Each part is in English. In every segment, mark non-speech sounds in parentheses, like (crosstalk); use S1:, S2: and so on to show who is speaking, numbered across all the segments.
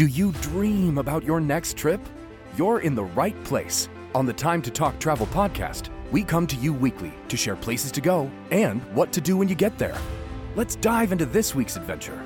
S1: Do you dream about your next trip? You're in the right place. On the Time to Talk Travel podcast, we come to you weekly to share places to go and what to do when you get there. Let's dive into this week's adventure.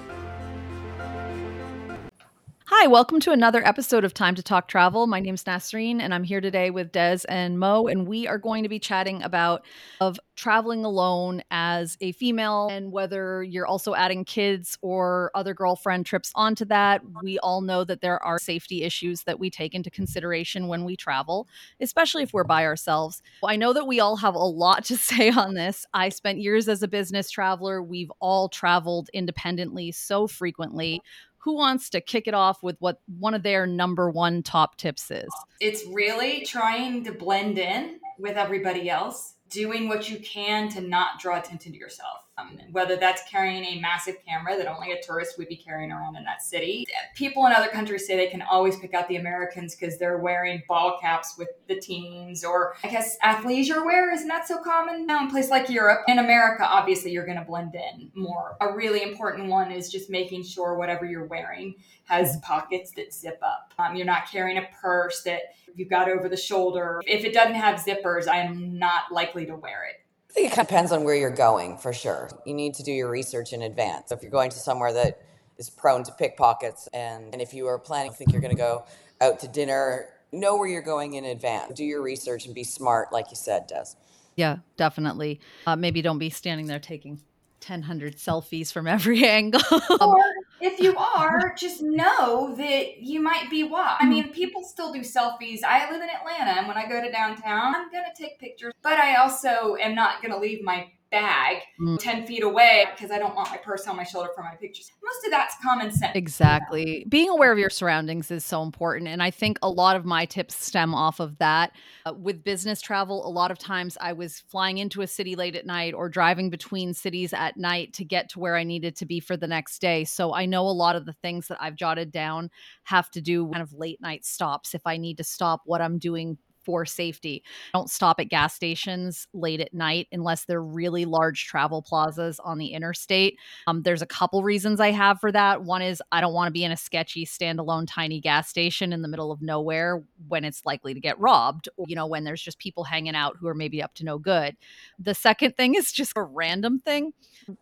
S2: Hi, welcome to another episode of Time to Talk Travel. My name is Nasreen, and I'm here today with Des and Mo, and we are going to be chatting about of traveling alone as a female and whether you're also adding kids or other girlfriend trips onto that. We all know that there are safety issues that we take into consideration when we travel, especially if we're by ourselves. I know that we all have a lot to (laughs) say on this. I spent years as a business traveler. We've all traveled independently so frequently who wants to kick it off with what one of their number one top tips is?
S3: It's really trying to blend in with everybody else, doing what you can to not draw attention to yourself. Um, whether that's carrying a massive camera that only a tourist would be carrying around in that city. People in other countries say they can always pick out the Americans because they're wearing ball caps with the teams, or I guess athleisure wear is not so common now in places like Europe. In America, obviously, you're going to blend in more. A really important one is just making sure whatever you're wearing has pockets that zip up. Um, you're not carrying a purse that you've got over the shoulder. If it doesn't have zippers, I am not likely to wear it.
S4: I think it depends on where you're going for sure. You need to do your research in advance. If you're going to somewhere that is prone to pickpockets, and, and if you are planning, I think you're going to go out to dinner, know where you're going in advance. Do your research and be smart, like you said, Des.
S2: Yeah, definitely. Uh, maybe don't be standing there taking 1,000 selfies from every (laughs) angle.
S3: or if you are, just know that you might be watched. I mean, mm-hmm. people still do selfies. I live in Atlanta, and when I go to downtown, I'm going to take pictures, but I also am not going to leave my bag mm. 10 feet away because I don't want my purse on my shoulder for my pictures. Most of that's common sense.
S2: Exactly. Being aware of your surroundings is so important. And I think a lot of my tips stem off of that. Uh, with business travel, a lot of times I was flying into a city late at night or driving between cities at night to get to where I needed to be for the next day. So I know a lot of the things that I've jotted down have to do kind of late night stops. If I need to stop what I'm doing for safety. Don't stop at gas stations late at night unless they're really large travel plazas on the interstate. Um, there's a couple reasons I have for that. One is I don't want to be in a sketchy, standalone, tiny gas station in the middle of nowhere when it's likely to get robbed, or, you know, when there's just people hanging out who are maybe up to no good. The second thing is just a random thing.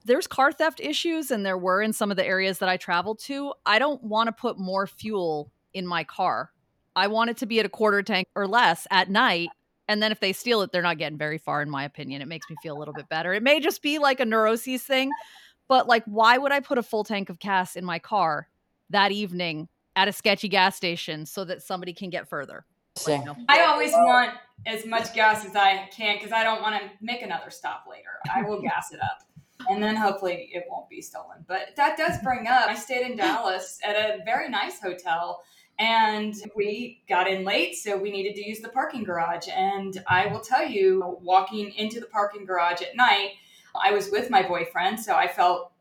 S2: There's car theft issues, and there were in some of the areas that I traveled to. I don't want to put more fuel in my car I want it to be at a quarter tank or less at night. And then if they steal it, they're not getting very far, in my opinion. It makes me feel a little bit better. It may just be like a neuroses thing, but like, why would I put a full tank of gas in my car that evening at a sketchy gas station so that somebody can get further?
S3: I always want as much gas as I can because I don't want to make another stop later. I will gas it up and then hopefully it won't be stolen. But that does bring up I stayed in Dallas at a very nice hotel and we got in late, so we needed to use the parking garage. And I will tell you, walking into the parking garage at night, I was with my boyfriend, so I felt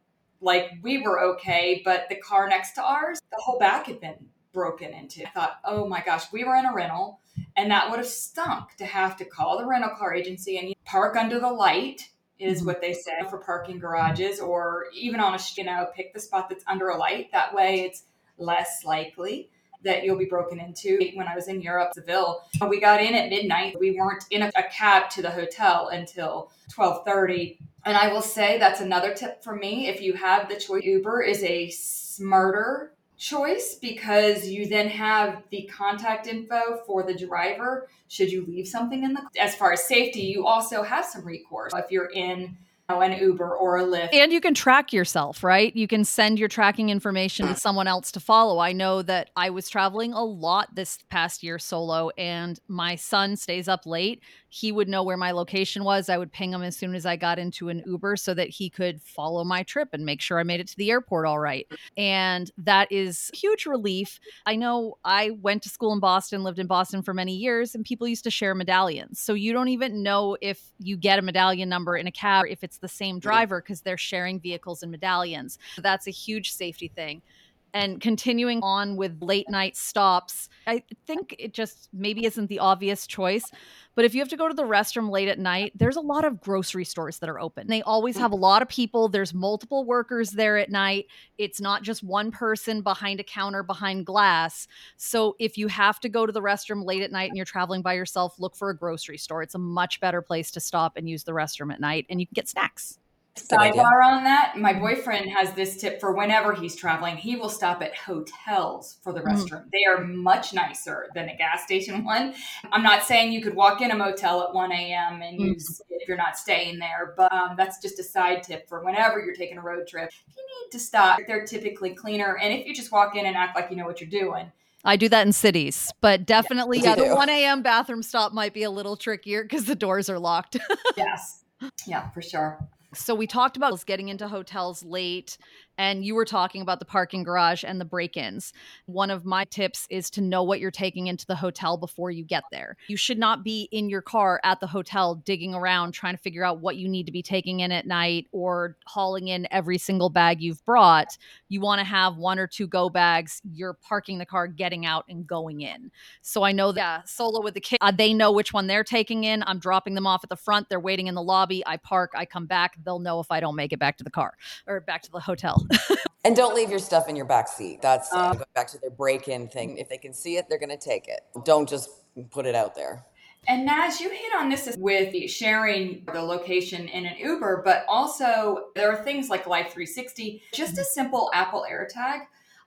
S3: like we were okay. But the car next to ours, the whole back had been broken into. I thought, oh my gosh, we were in a rental, and that would have stunk to have to call the rental car agency and park under the light is mm-hmm. what they say for parking garages or even on a you know pick the spot that's under a light that way it's less likely that you'll be broken into. When I was in Europe, Seville, we got in at midnight. We weren't in a, a cab to the hotel until 1230. And I will say that's another tip for me. If you have the choice, Uber is a smarter choice because you then have the contact info for the driver should you leave something in the as far as safety you also have some recourse if you're in an Uber or a Lyft.
S2: And you can track yourself, right? You can send your tracking information to someone else to follow. I know that I was traveling a lot this past year solo, and my son stays up late he would know where my location was. I would ping him as soon as I got into an Uber so that he could follow my trip and make sure I made it to the airport all right. And that is huge relief. I know I went to school in Boston, lived in Boston for many years, and people used to share medallions. So you don't even know if you get a medallion number in a cab if it's the same driver because they're sharing vehicles and medallions. So that's a huge safety thing And continuing on with late night stops, I think it just maybe isn't the obvious choice. But if you have to go to the restroom late at night, there's a lot of grocery stores that are open. They always have a lot of people. There's multiple workers there at night. It's not just one person behind a counter behind glass. So if you have to go to the restroom late at night and you're traveling by yourself, look for a grocery store. It's a much better place to stop and use the restroom at night and you can get snacks.
S3: Sidebar on that, my boyfriend has this tip for whenever he's traveling. He will stop at hotels for the restroom. Mm. They are much nicer than a gas station (laughs) one. I'm not saying you could walk in a motel at 1 a.m. and mm. use it if you're not staying there, but um, that's just a side tip for whenever you're taking a road trip. You need to stop. They're typically cleaner. And if you just walk in and act like you know what you're doing,
S2: I do that in cities, but definitely, yeah, yeah the 1 a.m. bathroom stop might be a little trickier because the doors are locked. (laughs)
S3: yes. Yeah, for sure.
S2: So we talked about getting into hotels late and you were talking about the parking garage and the break ins. One of my tips is to know what you're taking into the hotel before you get there. You should not be in your car at the hotel digging around trying to figure out what you need to be taking in at night or hauling in every single bag you've brought. You want to have one or two go bags. You're parking the car, getting out, and going in. So I know that yeah, solo with the kid, uh, they know which one they're taking in. I'm dropping them off at the front. They're waiting in the lobby. I park, I come back. They'll know if I don't make it back to the car or back to the hotel. (laughs)
S4: and don't leave your stuff in your back seat. That's um, going back to their break-in thing. If they can see it, they're going to take it. Don't just put it out there.
S3: And Naz, you hit on this with sharing the location in an Uber, but also there are things like Life 360, just a simple Apple AirTag.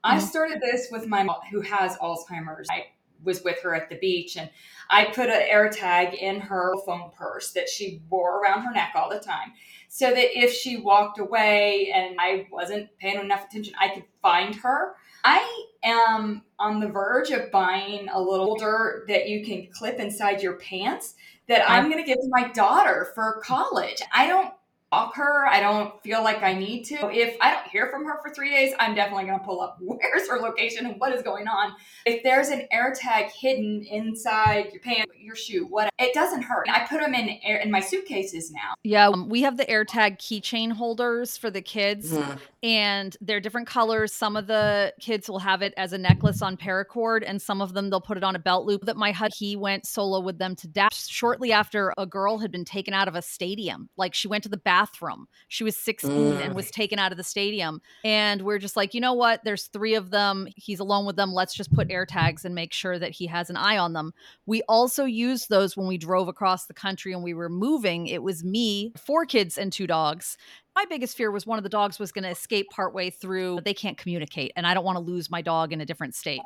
S3: I mm-hmm. started this with my mom who has Alzheimer's. I was with her at the beach and I put an AirTag in her phone purse that she wore around her neck all the time so that if she walked away and I wasn't paying enough attention, I could find her. I am on the verge of buying a little holder that you can clip inside your pants that I'm going to give to my daughter for college. I don't her. I don't feel like I need to. If I don't hear from her for three days, I'm definitely going to pull up (laughs) where's her location and what is going on. If there's an AirTag hidden inside your pants, your shoe, what it doesn't hurt. I put them in air, in my suitcases now.
S2: Yeah, um, we have the AirTag keychain holders for the kids, mm-hmm. and they're different colors. Some of the kids will have it as a necklace on paracord, and some of them they'll put it on a belt loop. That my husband he went solo with them to Dash shortly after a girl had been taken out of a stadium. Like she went to the bathroom bathroom. She was 16 mm. and was taken out of the stadium. And we're just like, you know what? There's three of them. He's alone with them. Let's just put air tags and make sure that he has an eye on them. We also used those when we drove across the country and we were moving. It was me, four kids, and two dogs my biggest fear was one of the dogs was going to escape partway through. They can't communicate, and I don't want to lose my dog in a different state.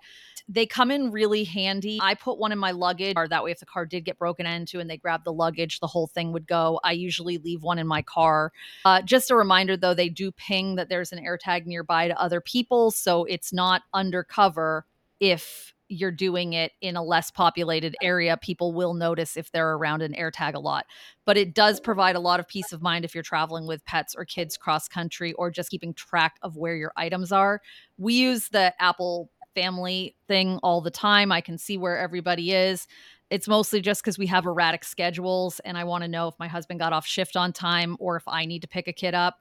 S2: They come in really handy. I put one in my luggage, or that way, if the car did get broken into and they grab the luggage, the whole thing would go. I usually leave one in my car. Uh, just a reminder, though, they do ping that there's an AirTag nearby to other people, so it's not undercover if you're doing it in a less populated area, people will notice if they're around an AirTag a lot. But it does provide a lot of peace of mind if you're traveling with pets or kids cross country or just keeping track of where your items are. We use the Apple family thing all the time. I can see where everybody is. It's mostly just because we have erratic schedules and I want to know if my husband got off shift on time or if I need to pick a kid up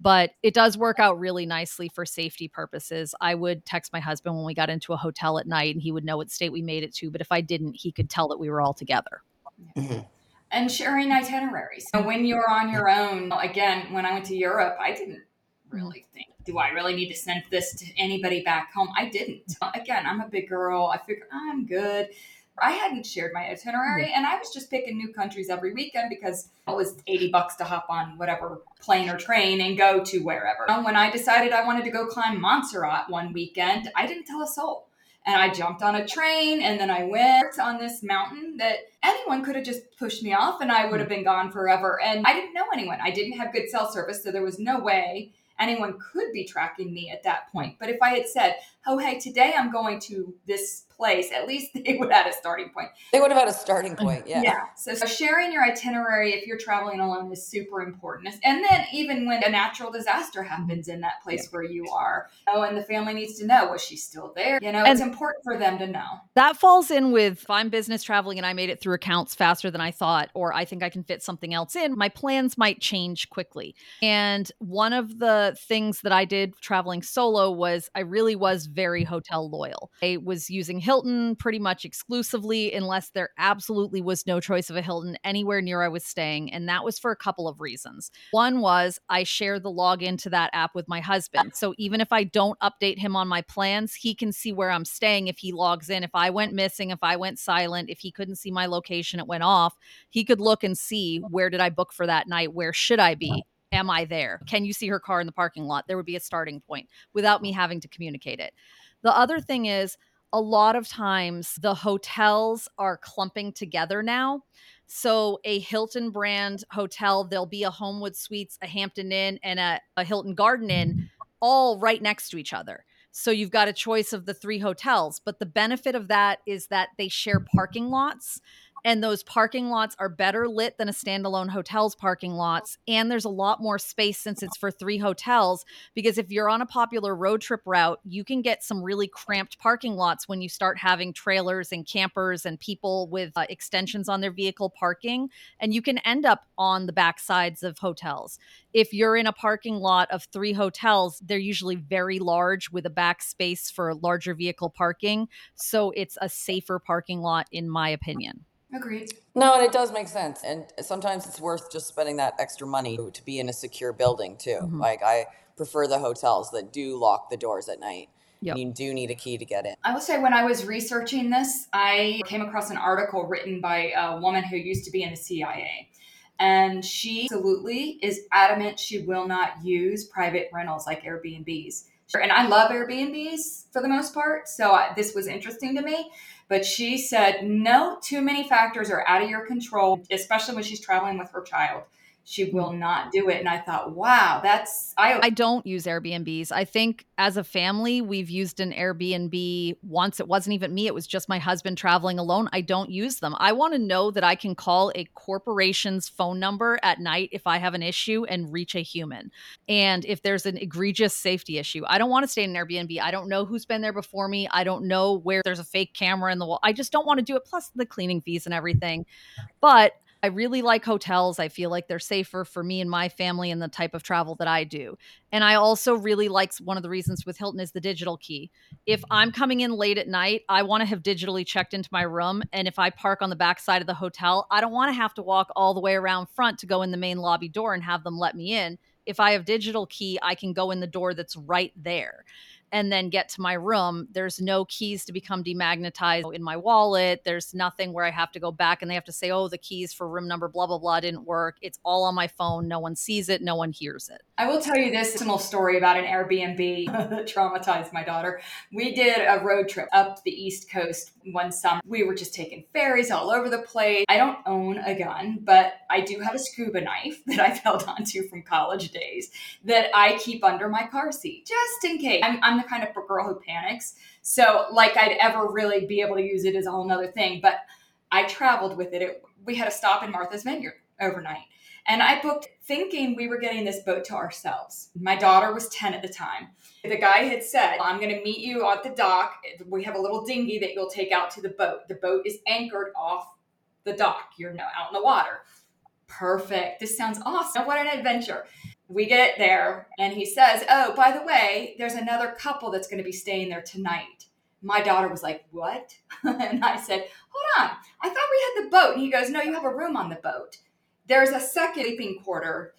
S2: but it does work out really nicely for safety purposes. I would text my husband when we got into a hotel at night and he would know what state we made it to. But if I didn't, he could tell that we were all together.
S3: Mm-hmm. And sharing itineraries. So when you're on your own, again, when I went to Europe, I didn't really think, do I really need to send this to anybody back home? I didn't. (laughs) Again, I'm a big girl. I figure I'm good. I hadn't shared my itinerary mm-hmm. and I was just picking new countries every weekend because it was 80 bucks to hop on whatever plane or train and go to wherever. And when I decided I wanted to go climb Montserrat one weekend, I didn't tell a soul. And I jumped on a train and then I went on this mountain that anyone could have just pushed me off and I would have mm. been gone forever. And I didn't know anyone. I didn't have good cell service, so there was no way anyone could be tracking me at that point. But if I had said, oh, hey, today I'm going to this place, at least (laughs) they would have had a starting point.
S4: They would have had a starting mm-hmm. point, yeah.
S3: Yeah. So, so sharing your itinerary if you're traveling alone is super important. And then even when a natural disaster happens in that place yeah. where you are, oh, and the family needs to know was she still there? You know, and it's important for them to know.
S2: That falls in with if I'm business traveling and I made it through accounts faster than I thought, or I think I can fit something else in, my plans might change quickly. And one of the things that I did traveling solo was I really was very hotel loyal. I was using Hilton pretty much exclusively, unless there absolutely was no choice of a Hilton anywhere near I was staying. And that was for a couple of reasons. One was I share the login to that app with my husband. So even if I don't update him on my plans, he can see where I'm staying if he logs in. If I went missing, if I went silent, if he couldn't see my location, it went off, he could look and see where did I book for that night? Where should I be? Am I there? Can you see her car in the parking lot? There would be a starting point without me having to communicate it. The other thing is, a lot of times the hotels are clumping together now. So, a Hilton brand hotel, there'll be a Homewood Suites, a Hampton Inn, and a, a Hilton Garden Inn mm-hmm. all right next to each other. So, you've got a choice of the three hotels. But the benefit of that is that they share parking lots and those parking lots are better lit than a standalone hotel's parking lots and there's a lot more space since it's for three hotels because if you're on a popular road trip route you can get some really cramped parking lots when you start having trailers and campers and people with uh, extensions on their vehicle parking and you can end up on the back sides of hotels. If you're in a parking lot of three hotels they're usually very large with a back space for larger vehicle parking so it's a safer parking lot in my opinion
S3: Agreed.
S4: No, and it does make sense. And sometimes it's worth just spending that extra money to be in a secure building too. Mm-hmm. Like I prefer the hotels that do lock the doors at night. Yep. You do need a key to get in.
S3: I will say, when I was researching this, I came across an article written by a woman who used to be in the CIA. And she absolutely is adamant she will not use private rentals like Airbnbs. And I love Airbnbs for the most part. So I, this was interesting to me. But she said, no, too many factors are out of your control, especially when she's traveling with her child she will not do it. And I thought, wow, that's I
S2: I don't use Airbnbs. I think as a family, we've used an Airbnb once. It wasn't even me, it was just my husband traveling alone. I don't use them. I want to know that I can call a corporation's phone number at night if I have an issue and reach a human. And if there's an egregious safety issue, I don't want to stay in an Airbnb. I don't know who's been there before me. I don't know where there's a fake camera in the wall. I just don't want to do it plus the cleaning fees and everything. But I really like hotels. I feel like they're safer for me and my family and the type of travel that I do. And I also really like one of the reasons with Hilton is the digital key. If I'm coming in late at night, I want to have digitally checked into my room. And if I park on the back side of the hotel, I don't want to have to walk all the way around front to go in the main lobby door and have them let me in. If I have digital key, I can go in the door that's right there and then get to my room. There's no keys to become demagnetized in my wallet. There's nothing where I have to go back and they have to say, oh, the keys for room number, blah, blah, blah, didn't work. It's all on my phone. No one sees it. No one hears it.
S3: I will tell you this small story about an Airbnb (laughs) that traumatized my daughter. We did a road trip up the East Coast one summer. We were just taking ferries all over the place. I don't own a gun, but I do have a scuba knife (laughs) that I've (laughs) held onto from college days that I keep under my car seat just in case. I'm, I'm the kind of girl who panics. So, like, I'd ever really be able to use it is a whole nother thing. But I traveled with it. it we had a stop in Martha's Vineyard overnight. And I booked thinking we were getting this boat to ourselves. My daughter was 10 at the time. The guy had said, I'm going to meet you at the dock. We have a little dinghy that you'll take out to the boat. The boat is anchored off the dock. You're now out in the water. Perfect. This sounds awesome. What an adventure we get there and he says, Oh, by the way, there's another couple that's going to be staying there tonight. My daughter was like, What? (laughs) and I said, Hold on. I thought we had the boat. And he goes, No, you have a room on the boat. There's a second sleeping quarter.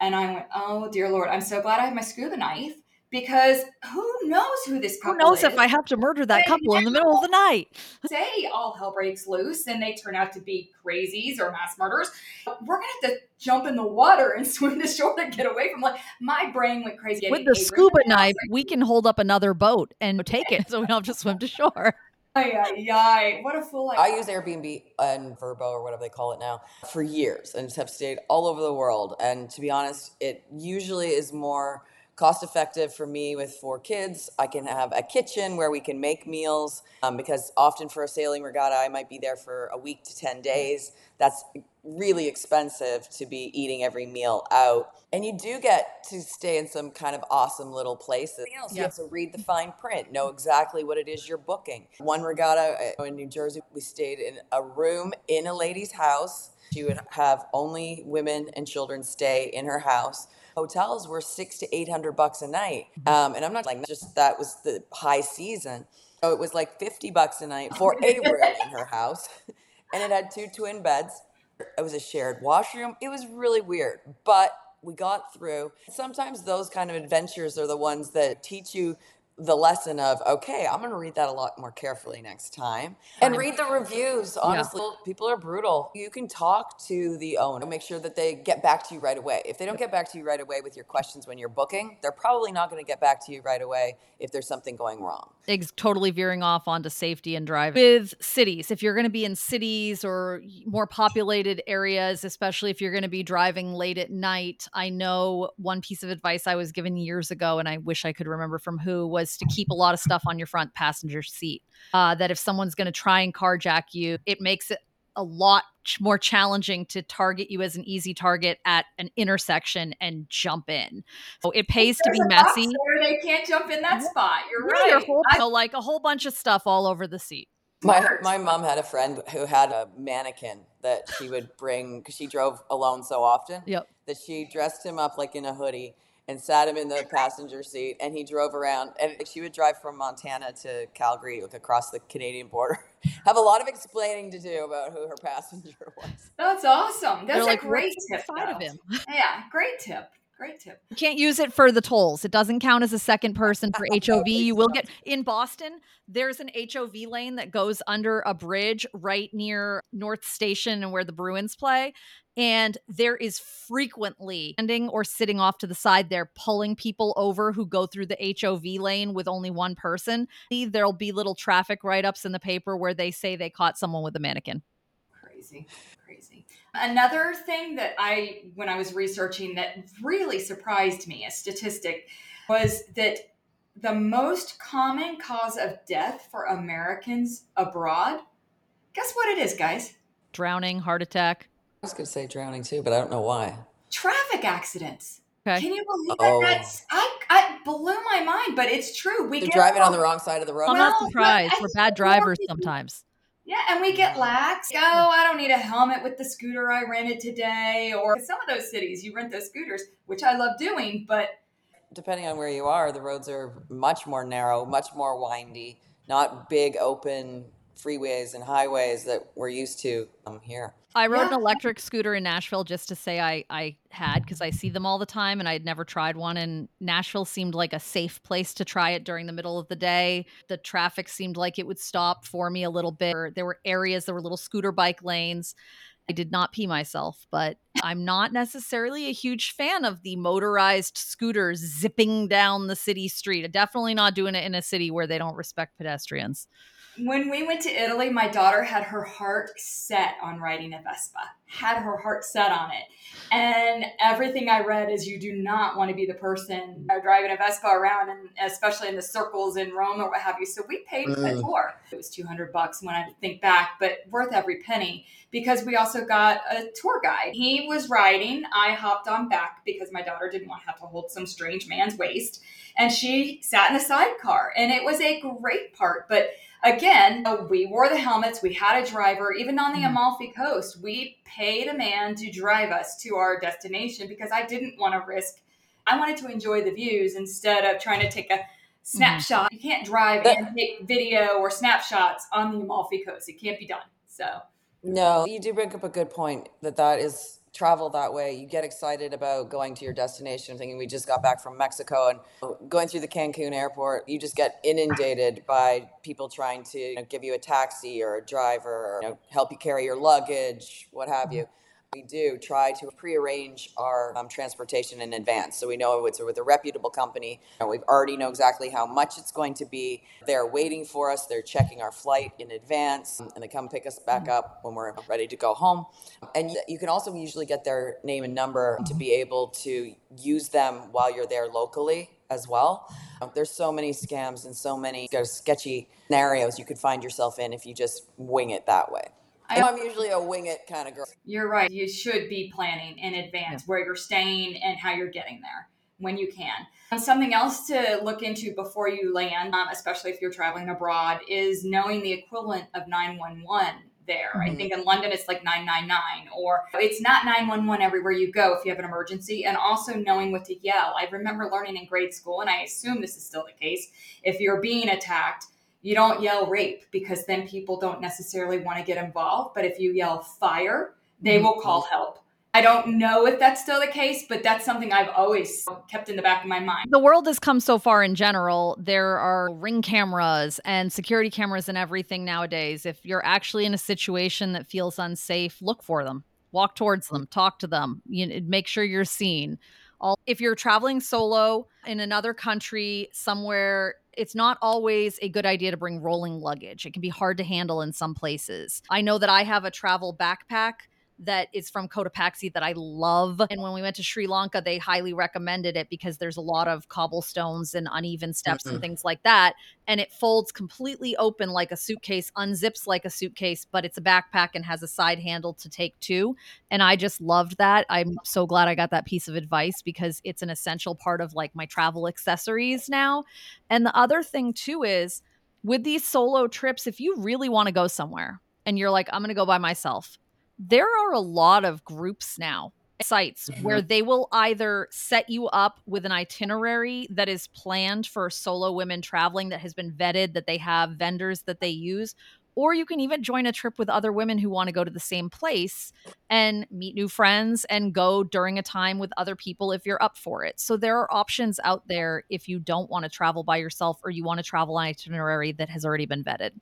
S3: And I went, Oh, dear Lord, I'm so glad I have my scuba knife because who knows who this couple
S2: Who knows
S3: is.
S2: if I have to murder that couple in the middle of the night? (laughs)
S3: Say all hell breaks loose and they turn out to be crazies or mass murderers. We're gonna have to jump in the water and (laughs) swim to shore to get away from like my brain went crazy.
S2: With the scuba knife, like, we can hold up another boat and take it (laughs) so we don't have to swim to shore.
S3: Yeah, yeah. What a fool!
S4: I, I use Airbnb and Vrbo or whatever they call it now for years and just have stayed all over the world. And to be honest, it usually is more cost effective for me with four kids. I can have a kitchen where we can make meals um, because often for a sailing regatta, I might be there for a week to 10 days. That's really expensive to be eating every meal out. And you do get to stay in some kind of awesome little places. You have to read the fine print, know exactly what it is you're booking. One regatta uh, in New Jersey, we stayed in a room in a lady's house. She would have only women and children stay in her house hotels were six to eight hundred bucks a night, um, and I'm not like just that was the high season. So it was like fifty bucks a night for a room (laughs) in her house, (laughs) and it had two twin beds. It was a shared washroom. It was really weird, but we got through. Sometimes those kind of adventures are the ones that teach you the lesson of okay i'm going to read that a lot more carefully next time. And read the reviews honestly yeah. people are brutal. You can talk to the owner make sure that they get back to you right away. If they don't get back to you right away with your questions when you're booking they're probably not going to get back to you right away if there's something going wrong.
S2: It's totally veering off onto safety and driving with cities if you're going to be in cities or more populated areas especially if you're going to be driving late at night i know one piece of advice i was given years ago and i wish i could remember from who was was to keep a lot of stuff on your front passenger seat. Uh, that if someone's going to try and carjack you, it makes it a lot more challenging to target you as an easy target at an intersection and jump in. So it pays to be messy.
S3: They can't jump in that spot. You're right. Your
S2: whole, I, like a whole bunch of stuff all over the seat.
S4: My my mom had a friend who had a mannequin that she would bring because she drove alone so often.
S2: Yep.
S4: That she dressed him up like in a hoodie and sat him in the passenger seat and he drove around and she would drive from montana to calgary like across the canadian border (laughs) have a lot of explaining to do about who her (laughs) passenger was
S3: that's awesome that's They're a like, great tip side of him (laughs) yeah great tip Great tip.
S2: You can't use it for the tolls. It doesn't count as a second person for HOV. You will get in Boston, there's an HOV lane that goes under a bridge right near North Station and where the Bruins play. And there is frequently standing or sitting off to the side there, pulling people over who go through the HOV lane with only one person. There'll be little traffic write ups in the paper where they say they caught someone with a mannequin.
S3: Crazy, crazy. Another thing that I, when I was researching, that really surprised me, a statistic, was that the most common cause of death for Americans abroad, guess what it is, guys?
S2: Drowning, heart attack
S4: was going to say drowning too, but I don't know why.
S3: Traffic accidents. Okay. Can you believe oh. that? That's I, I blew my mind, but it's true.
S4: We They're get driving on the wrong side of the road.
S2: I'm not surprised. We're bad drivers sometimes.
S3: Yeah, and we get lax. Oh, I don't need a helmet with the scooter I rented today. Or some of those cities, you rent those scooters, which I love doing, but
S4: depending on where you are, the roads are much more narrow, much more windy, not big open freeways and highways that we're used to um, here.
S2: I rode yeah. an electric scooter in Nashville just to say I I had because I see them all the time and I had never tried one. And Nashville seemed like a safe place to try it during the middle of the day. The traffic seemed like it would stop for me a little bit. There were areas, there were little scooter bike lanes. I did not pee myself, but (laughs) I'm not necessarily a huge fan of the motorized scooters zipping down the city street. Definitely not doing it in a city where they don't respect pedestrians
S3: when we went to Italy, my daughter had her heart set on riding a Vespa, had her heart set on it. And everything I read is you do not want to be the person driving a Vespa around, and especially in the circles in Rome or what have you. So we paid for mm. for it. was 200 bucks when I think back, but worth every penny because we also got a tour guide. He was riding. I hopped on back because my daughter didn't want to have to hold some strange man's waist. And she sat in a sidecar. And it was a great part. But again, we wore the helmets, we had a driver, even on the mm. Amalfi Coast, we paid a man to drive us to our destination because I didn't want to risk, I wanted to enjoy the views instead of trying to take a snapshot. Mm. You can't drive and take video or snapshots on the Amalfi Coast. It can't be done. So,
S4: no, you do bring up a good point that that is travel that way, you get excited about going to your destination, thinking we just got back from Mexico and oh, going through the Cancun airport, you just get inundated by people trying to you know, give you a taxi or a driver or you know, help you carry your luggage, what have you. Mm-hmm. We do try to prearrange our um, transportation in advance. So we know it's with a reputable company. And we already know exactly how much it's going to be. They're waiting for us. They're checking our flight in advance and they come pick us back up when we're ready to go home. And you can also usually get their name and number to be able to use them while you're there locally as well. There's so many scams and so many sketchy scenarios you could find yourself in if you just wing it that way. I, am usually a wing it kind of girl.
S3: You're right. You should be planning in advance yeah. where you're staying and how you're getting there when you can. And something else to look into before you land, um, especially if you're traveling abroad, is knowing the equivalent of 911 there. Mm-hmm. I think in London it's like 999 or it's not 911 everywhere you go if you have an emergency and also knowing what to yell. I remember learning in grade school and I assume this is still the case. If you're being attacked, you don't yell rape because then people don't necessarily want to get involved. But if you yell fire, they will call mm-hmm. help. I don't know if that's still the case, but that's something I've always kept in the back of my mind.
S2: The world has come so far in general. There are ring cameras and security cameras and everything nowadays. If you're actually in a situation that feels unsafe, look for them, walk towards them, talk to them, you make sure you're seen. All, if you're traveling solo in another country somewhere it's not always a good idea to bring rolling luggage. It can be hard to handle in some places. I know that I have a travel backpack that is from Cotopaxi that I love. And when we went to Sri Lanka, they highly recommended it because there's a lot of cobblestones and uneven steps mm-hmm. and things like that. And it folds completely open like a suitcase, unzips like a suitcase, but it's a backpack and has a side handle to take too. And I just loved that. I'm so glad I got that piece of advice because it's an essential part of like my travel accessories now. And the other thing too is with these solo trips, if you really want to go somewhere and you're like, I'm going to go by myself there are a lot of groups now sites mm-hmm. where they will either set you up with an itinerary that is planned for solo women traveling that has been vetted that they have vendors that they use or you can even join a trip with other women who want to go to the same place and meet new friends and go during a time with other people if you're up for it. So there are options out there if you don't want to travel by yourself or you want to travel on itinerary that has already been vetted.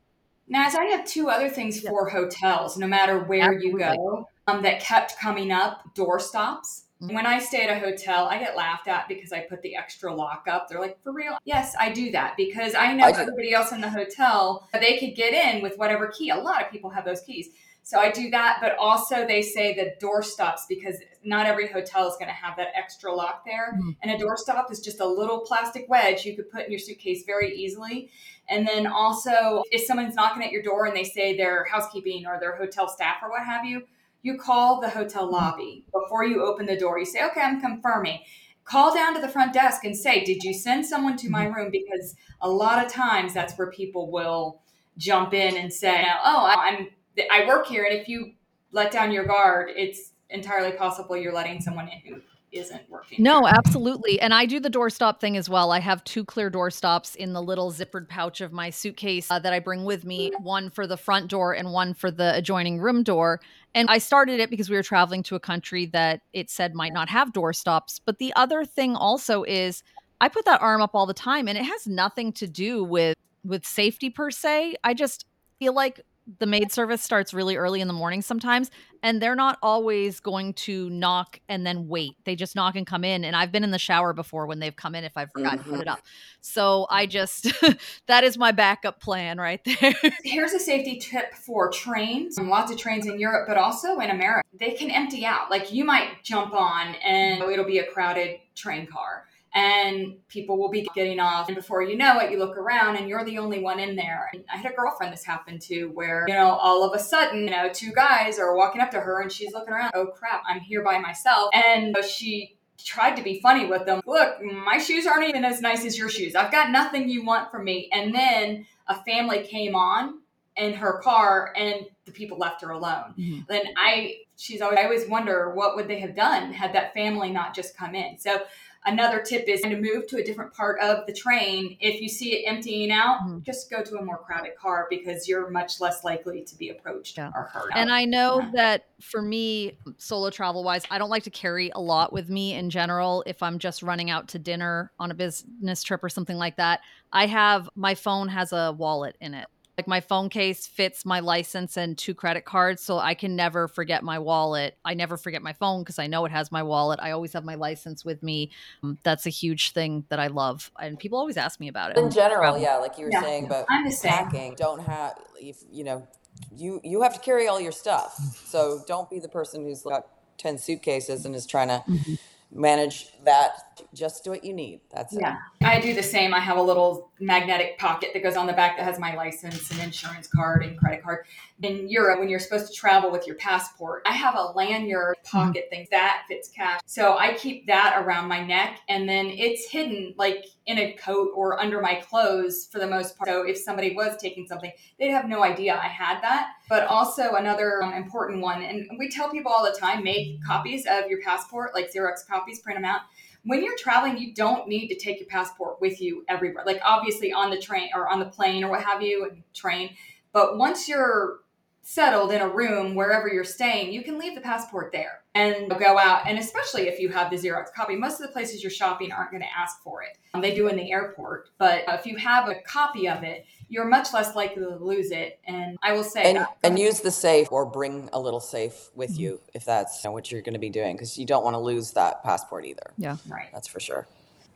S3: Naz, I have two other things yeah. for hotels, no matter where Absolutely. you go, um, that kept coming up door stops. Mm-hmm. When I stay at a hotel, I get laughed at because I put the extra lock up. They're like, for real? Yes, I do that because I know I everybody else in the hotel, they could get in with whatever key. A lot of people have those keys. So I do that, but also they say the door stops because not every hotel is going to have that extra lock there. Mm-hmm. And a door stop is just a little plastic wedge you could put in your suitcase very easily. And then also, if someone's knocking at your door and they say they're housekeeping or their hotel staff or what have you, you call the hotel lobby before you open the door. You say, okay, I'm confirming. Call down to the front desk and say, did you send someone to my mm-hmm. room? Because a lot of times that's where people will jump in and say, oh, I'm I work here, and if you let down your guard, it's entirely possible you're letting someone in who isn't working.
S2: No, absolutely. And I do the doorstop thing as well. I have two clear doorstops in the little zippered pouch of my suitcase uh, that I bring with me, one for the front door and one for the adjoining room door. And I started it because we were traveling to a country that it said might not have doorstops. But the other thing also is I put that arm up all the time and it has nothing to do with with safety per se. I just feel like the maid service starts really early in the morning sometimes and they're not always going to knock and then wait. They just knock and come in and i've been in the shower before when they've come in if i've forgotten mm-hmm. to put it mm-hmm. up. So i just (laughs) that is my backup plan right (laughs) there.
S3: Here's a safety tip for trains lots of trains in europe but also in america. They can empty out. Like you might jump on and it'll be a crowded train car and people will be getting off. And before you know it, you look around and you're the only one in there. And I had a girlfriend this happened to where, you know, all of a sudden, you know, two guys are walking up to her and she's looking around, oh crap, I'm here by myself. And she tried to be funny with them. Look, my shoes aren't even as nice as your shoes. I've got nothing you want from me. And then a family came on in her car and the people left her alone. Mm-hmm. Then I she's always I always wonder what would they have done had that family not just come in. So Another tip is to move to a different part of the train. If you see it emptying out, mm-hmm. just go to a more crowded car because you're much less likely to be approached yeah. or hurt.
S2: And I know yeah. that for me, solo travel wise, I don't like to carry a lot with me in general. If I'm just running out to dinner on a business trip or something like that, I have my phone has a wallet in it Like my phone case fits my license and two credit cards, so I can never forget my wallet. I never forget my phone because I know it has my wallet. I always have my license with me. Um, that's a huge thing that I love, and people always ask me about it.
S4: In general, yeah, like you were
S3: Yeah.
S4: saying, but
S3: I'm the
S4: packing, don't have, if, you know, you you have to carry all your stuff. So don't be the person who's got ten suitcases and is trying to
S3: Mm-hmm.
S4: manage that. Just do what you need. That's it.
S3: Yeah, I do the same. I have a little magnetic pocket that goes on the back that has my license and insurance card and credit card. In Europe, when you're supposed to travel with your passport, I have a lanyard pocket thing that fits cash. So I keep that around my neck and then it's hidden like in a coat or under my clothes for the most part. So if somebody was taking something, they'd have no idea I had that. But also another um, important one, and we tell people all the time, make copies of your passport, like Xerox copies, print them out when you're traveling, you don't need to take your passport with you everywhere. Like obviously on the train or on the plane or what have you, train. But once you're settled in a room wherever you're staying, you can leave the passport there and go out. And especially if you have the Xerox copy, most of the places you're shopping aren't going to ask for it. Um, they do in the airport, but if you have a copy of it, you're much less likely to lose it. And I will say,
S4: And, and use the safe or bring a little safe with you if that's you know, what you're going to be doing because you don't want to lose that passport either.
S2: Yeah,
S3: right,
S4: That's for sure.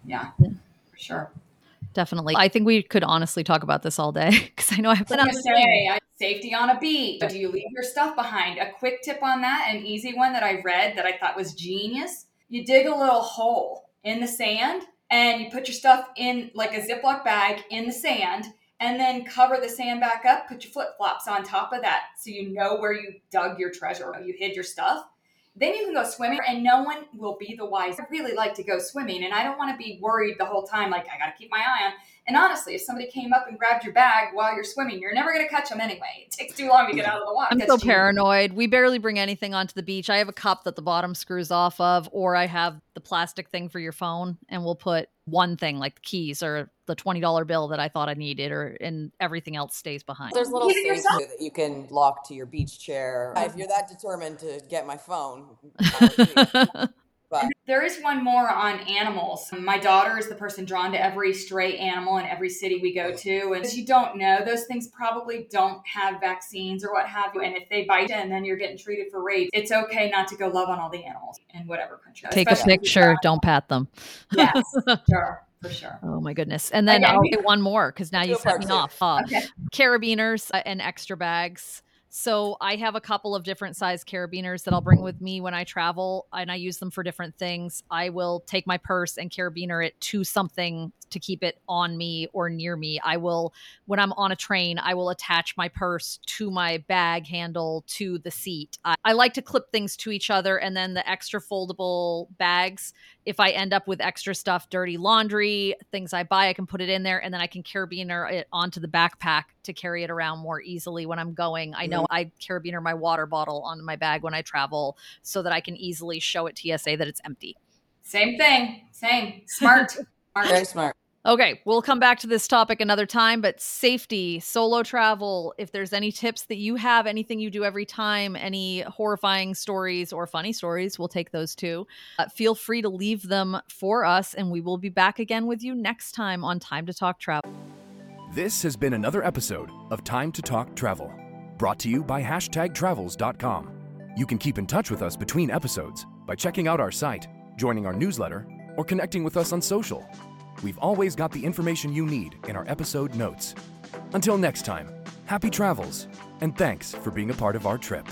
S3: yeah, for sure.
S2: definitely. I think we could honestly talk about this all day (laughs) because I know I've been on the
S3: gonna say, I- safety on a beach. Do you leave your stuff behind? A quick tip on that, an easy one that I read that I thought was genius. You dig a little hole in the sand and you put your stuff in like a Ziploc bag in the sand and then cover the sand back up. Put your flip flops on top of that so you know where you dug your treasure, where you hid your stuff. Then you can go swimming and no one will be the wiser. I really like to go swimming and I don't want to be worried the whole time, like I got to keep my eye on. And honestly, if somebody came up and grabbed your bag while you're swimming, you're never going to catch them anyway. It takes too long to get out of the water.
S2: I'm so paranoid. We barely bring anything onto the beach. I have a cup that the bottom screws off of, or I have the plastic thing for your phone, and we'll put one thing like the keys or the twenty dollar bill that I thought I needed, or and everything else stays behind.
S4: There's little
S3: Keep it
S4: safes
S3: yourself.
S4: too that you can lock to your beach chair. If you're that determined to get my phone, I'll (laughs) do it. But
S3: There is one more on animals. My daughter is the person drawn to every stray animal in every city we go to. And as you don't know, those things probably don't have vaccines or what have you. And if they bite and then you're getting treated for rabies, it's okay not to go love on all the animals in whatever country.
S2: Take a
S3: Especially if you
S2: picture. Don't pat them.
S3: Yes, (laughs) sure, for sure.
S2: Oh my goodness! And then
S3: Okay.
S2: I'll get one more because now you set me off. Uh,
S3: Okay.
S2: carabiners uh, and extra bags. So I have a couple of different size carabiners that I'll bring with me when I travel, and I use them for different things. I will take my purse and carabiner it to something to keep it on me or near me. I will, when I'm on a train, I will attach my purse to my bag handle to the seat. I, I like to clip things to each other, and then the extra foldable bags. If I end up with extra stuff, dirty laundry, things I buy, I can put it in there, and then I can carabiner it onto the backpack to carry it around more easily when I'm going. I know mm-hmm. I carabiner my water bottle on my bag when I travel so that I can easily show it TSA that it's empty.
S3: Same thing. Same. Smart. (laughs)
S4: very
S3: Smart.
S4: smart.
S2: Okay, we'll come back to this topic another time, but safety, solo travel, if there's any tips that you have, anything you do every time, any horrifying stories or funny stories, we'll take those too. Uh, feel free to leave them for us, and we will be back again with you next time on Time to Talk Travel.
S1: This has been another episode of Time to Talk Travel, brought to you by hashtagtravels.com. You can keep in touch with us between episodes by checking out our site, joining our newsletter, or connecting with us on social. We've always got the information you need in our episode notes. Until next time, happy travels, and thanks for being a part of our trip.